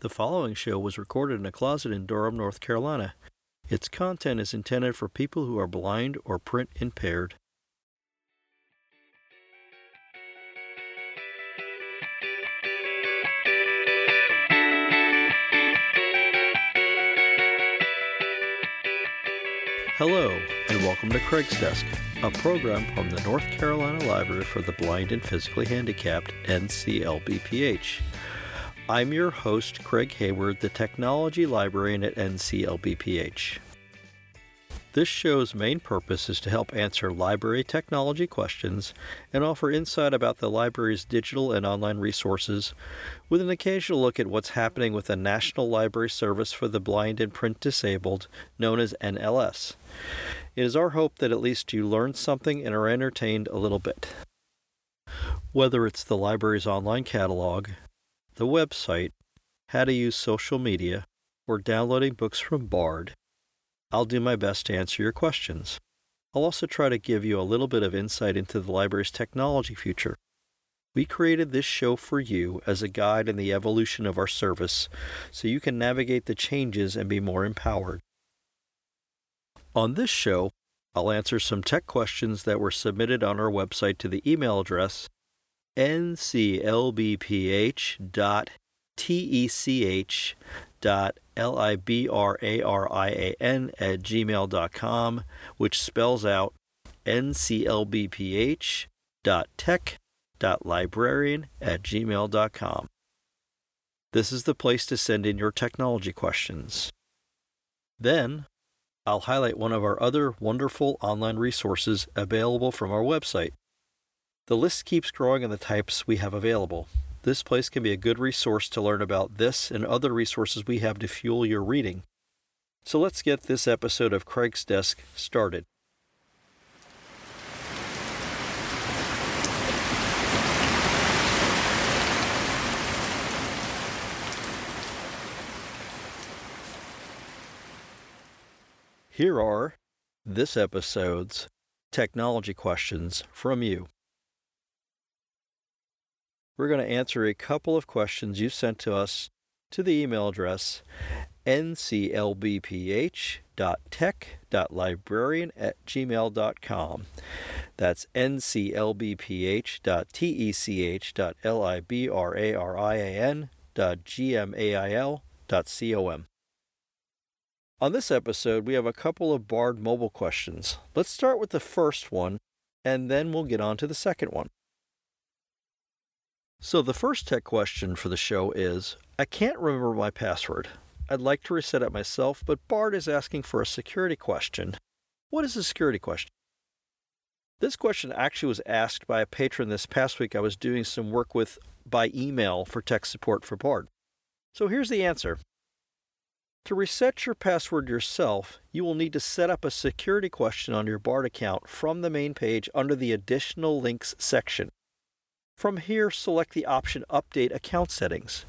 The following show was recorded in a closet in Durham, North Carolina. Its content is intended for people who are blind or print impaired. Hello, and welcome to Craig's Desk, a program from the North Carolina Library for the Blind and Physically Handicapped, NCLBPH. I'm your host, Craig Hayward, the Technology Librarian at NCLBPH. This show's main purpose is to help answer library technology questions and offer insight about the library's digital and online resources, with an occasional look at what's happening with the National Library Service for the Blind and Print Disabled, known as NLS. It is our hope that at least you learn something and are entertained a little bit. Whether it's the library's online catalog, the website, how to use social media, or downloading books from Bard, I'll do my best to answer your questions. I'll also try to give you a little bit of insight into the library's technology future. We created this show for you as a guide in the evolution of our service so you can navigate the changes and be more empowered. On this show, I'll answer some tech questions that were submitted on our website to the email address nclbph.tech.librarian at gmail.com, which spells out nclbph.tech.librarian at gmail.com. This is the place to send in your technology questions. Then, I'll highlight one of our other wonderful online resources available from our website. The list keeps growing on the types we have available. This place can be a good resource to learn about this and other resources we have to fuel your reading. So let's get this episode of Craig's Desk started. Here are this episode's technology questions from you. We're going to answer a couple of questions you sent to us to the email address nclbph.tech.librarian at gmail.com. That's nclbph.tech.librarian.gmail.com. On this episode, we have a couple of Bard mobile questions. Let's start with the first one, and then we'll get on to the second one. So, the first tech question for the show is I can't remember my password. I'd like to reset it myself, but Bard is asking for a security question. What is a security question? This question actually was asked by a patron this past week I was doing some work with by email for tech support for Bard. So here's the answer. To reset your password yourself, you will need to set up a security question on your Bard account from the main page under the Additional Links section. From here, select the option Update Account Settings.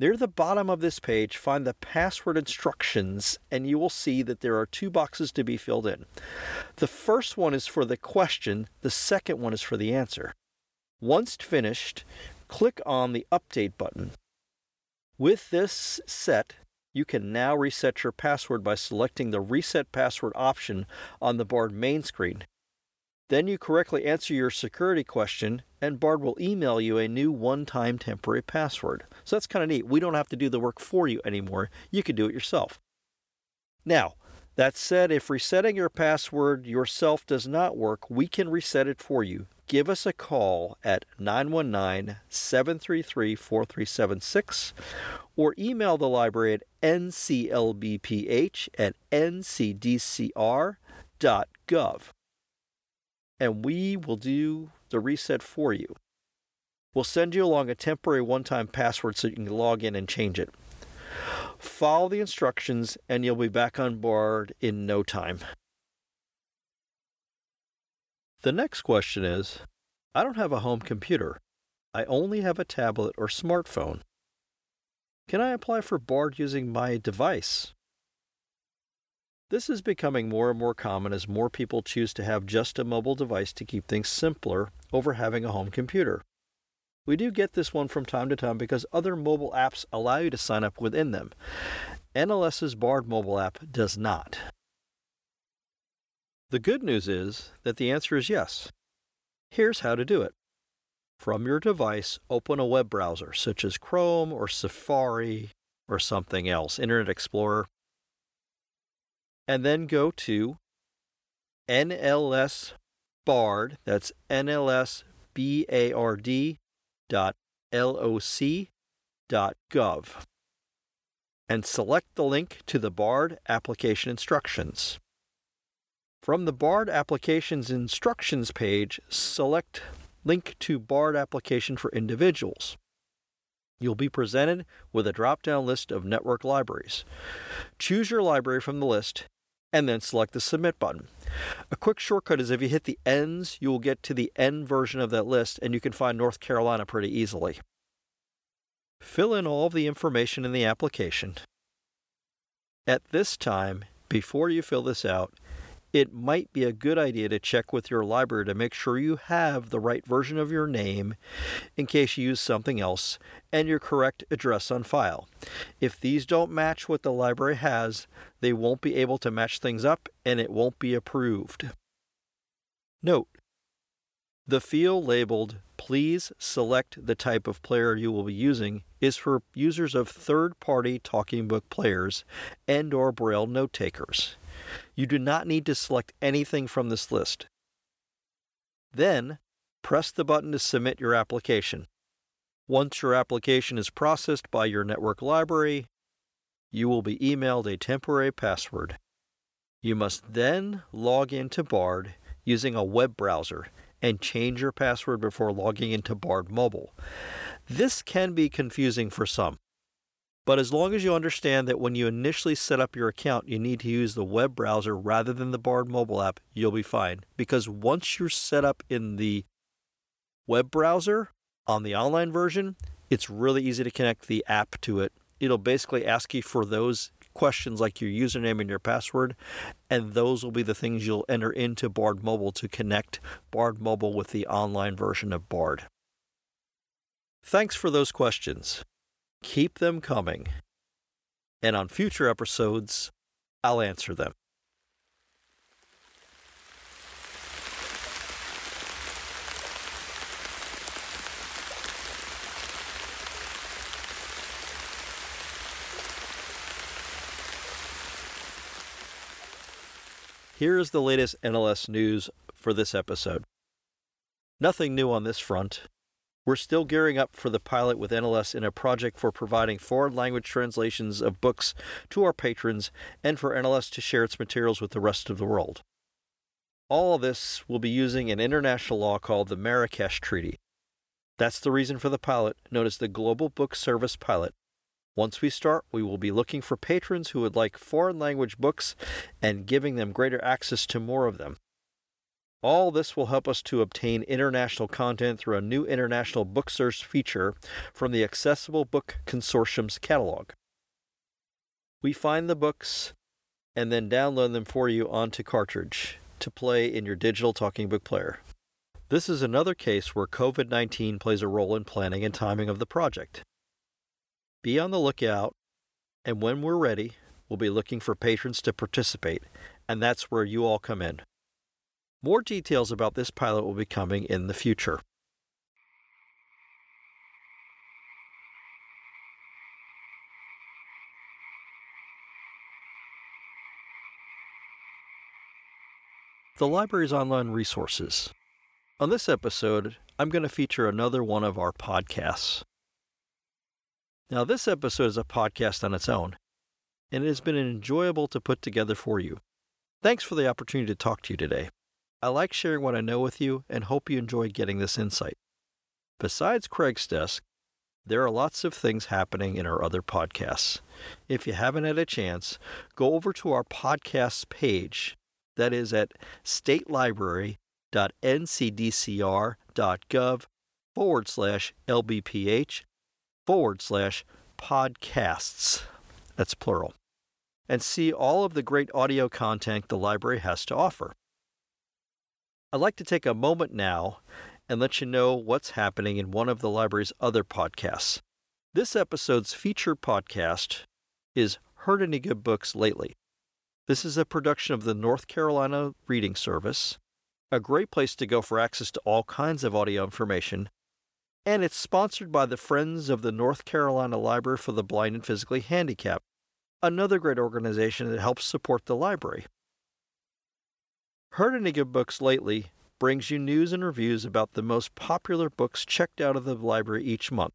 Near the bottom of this page, find the password instructions, and you will see that there are two boxes to be filled in. The first one is for the question, the second one is for the answer. Once finished, click on the Update button. With this set, you can now reset your password by selecting the Reset Password option on the Bard main screen. Then you correctly answer your security question, and Bard will email you a new one time temporary password. So that's kind of neat. We don't have to do the work for you anymore. You can do it yourself. Now, that said, if resetting your password yourself does not work, we can reset it for you. Give us a call at 919 733 4376 or email the library at nclbph at ncdcr.gov and we will do the reset for you. We'll send you along a temporary one time password so you can log in and change it. Follow the instructions, and you'll be back on board in no time. The next question is I don't have a home computer. I only have a tablet or smartphone. Can I apply for Bard using my device? This is becoming more and more common as more people choose to have just a mobile device to keep things simpler over having a home computer. We do get this one from time to time because other mobile apps allow you to sign up within them. NLS's Bard mobile app does not. The good news is that the answer is yes. Here's how to do it. From your device, open a web browser such as Chrome or Safari or something else, Internet Explorer, and then go to NLS Bard, that's NLSBARD dot LOC dot gov, and select the link to the BARD application instructions. From the BARD Applications Instructions page, select Link to BARD Application for Individuals. You'll be presented with a drop down list of network libraries. Choose your library from the list and then select the Submit button. A quick shortcut is if you hit the ends, you will get to the end version of that list and you can find North Carolina pretty easily. Fill in all of the information in the application. At this time, before you fill this out, it might be a good idea to check with your library to make sure you have the right version of your name in case you use something else and your correct address on file. If these don't match what the library has, they won't be able to match things up and it won't be approved. Note the field labeled Please select the type of player you will be using is for users of third-party talking book players and or braille note takers. You do not need to select anything from this list. Then, press the button to submit your application. Once your application is processed by your network library, you will be emailed a temporary password. You must then log into BARD using a web browser and change your password before logging into BARD Mobile. This can be confusing for some. But as long as you understand that when you initially set up your account, you need to use the web browser rather than the Bard mobile app, you'll be fine. Because once you're set up in the web browser on the online version, it's really easy to connect the app to it. It'll basically ask you for those questions like your username and your password, and those will be the things you'll enter into Bard Mobile to connect Bard Mobile with the online version of Bard. Thanks for those questions. Keep them coming. And on future episodes, I'll answer them. Here is the latest NLS news for this episode. Nothing new on this front. We're still gearing up for the pilot with NLS in a project for providing foreign language translations of books to our patrons and for NLS to share its materials with the rest of the world. All of this will be using an international law called the Marrakesh Treaty. That's the reason for the pilot, known as the Global Book Service Pilot. Once we start, we will be looking for patrons who would like foreign language books and giving them greater access to more of them. All this will help us to obtain international content through a new international book search feature from the Accessible Book Consortium's catalog. We find the books and then download them for you onto cartridge to play in your digital talking book player. This is another case where COVID 19 plays a role in planning and timing of the project. Be on the lookout, and when we're ready, we'll be looking for patrons to participate, and that's where you all come in. More details about this pilot will be coming in the future. The library's online resources. On this episode, I'm going to feature another one of our podcasts. Now, this episode is a podcast on its own, and it has been enjoyable to put together for you. Thanks for the opportunity to talk to you today. I like sharing what I know with you and hope you enjoy getting this insight. Besides Craig's Desk, there are lots of things happening in our other podcasts. If you haven't had a chance, go over to our podcasts page. That is at statelibrary.ncdcr.gov forward slash LBPH forward slash podcasts. That's plural. And see all of the great audio content the library has to offer. I'd like to take a moment now and let you know what's happening in one of the library's other podcasts. This episode's featured podcast is Heard Any Good Books Lately. This is a production of the North Carolina Reading Service, a great place to go for access to all kinds of audio information, and it's sponsored by the Friends of the North Carolina Library for the Blind and Physically Handicapped, another great organization that helps support the library. Good Books Lately brings you news and reviews about the most popular books checked out of the library each month.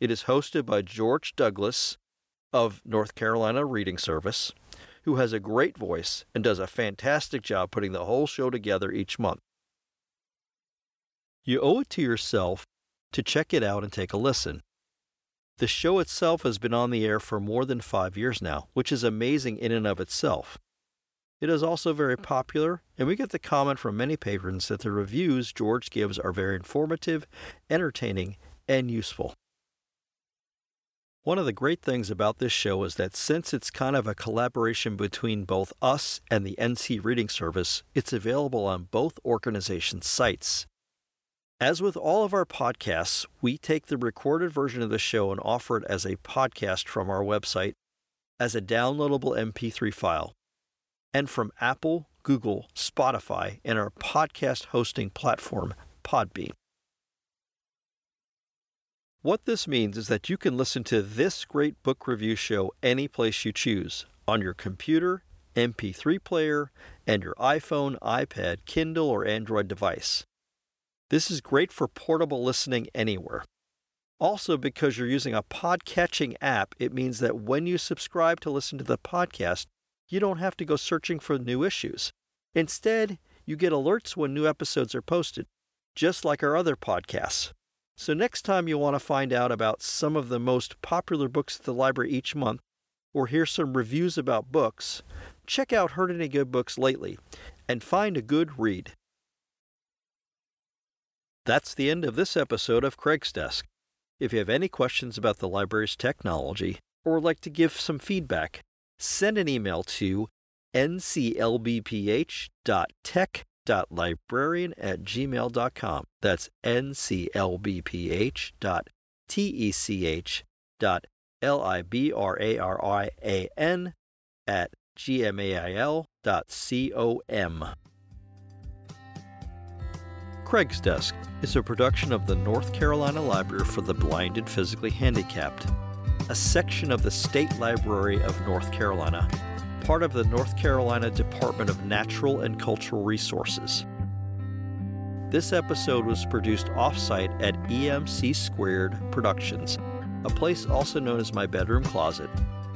It is hosted by George Douglas of North Carolina Reading Service, who has a great voice and does a fantastic job putting the whole show together each month. You owe it to yourself to check it out and take a listen. The show itself has been on the air for more than five years now, which is amazing in and of itself. It is also very popular, and we get the comment from many patrons that the reviews George gives are very informative, entertaining, and useful. One of the great things about this show is that since it's kind of a collaboration between both us and the NC Reading Service, it's available on both organizations' sites. As with all of our podcasts, we take the recorded version of the show and offer it as a podcast from our website as a downloadable MP3 file and from Apple, Google, Spotify, and our podcast hosting platform, Podbean. What this means is that you can listen to this great book review show any place you choose on your computer, MP3 player, and your iPhone, iPad, Kindle, or Android device. This is great for portable listening anywhere. Also, because you're using a podcatching app, it means that when you subscribe to listen to the podcast, you don't have to go searching for new issues. Instead, you get alerts when new episodes are posted, just like our other podcasts. So, next time you want to find out about some of the most popular books at the library each month, or hear some reviews about books, check out Heard Any Good Books Lately and find a good read. That's the end of this episode of Craig's Desk. If you have any questions about the library's technology or like to give some feedback, send an email to nclbph.tech.librarian at gmail.com. That's nclbph.tech.librarian at gmail.com. Craig's Desk is a production of the North Carolina Library for the Blind and Physically Handicapped a section of the State Library of North Carolina, part of the North Carolina Department of Natural and Cultural Resources. This episode was produced offsite at EMC Squared Productions, a place also known as my bedroom closet,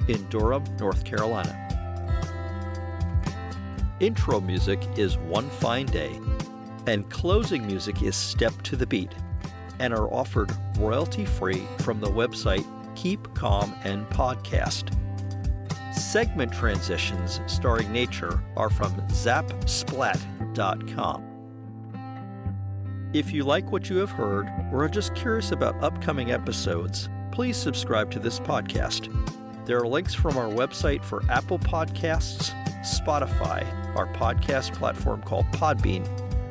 in Durham, North Carolina. Intro music is One Fine Day, and closing music is Step to the Beat, and are offered royalty free from the website Keep Calm and podcast. Segment transitions starring nature are from zapsplat.com. If you like what you have heard or are just curious about upcoming episodes, please subscribe to this podcast. There are links from our website for Apple Podcasts, Spotify, our podcast platform called Podbean,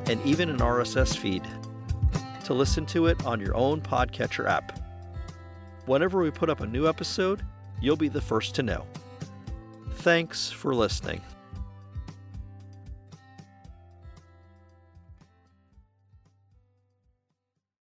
and even an RSS feed. To listen to it on your own podcatcher app. Whenever we put up a new episode, you'll be the first to know. Thanks for listening.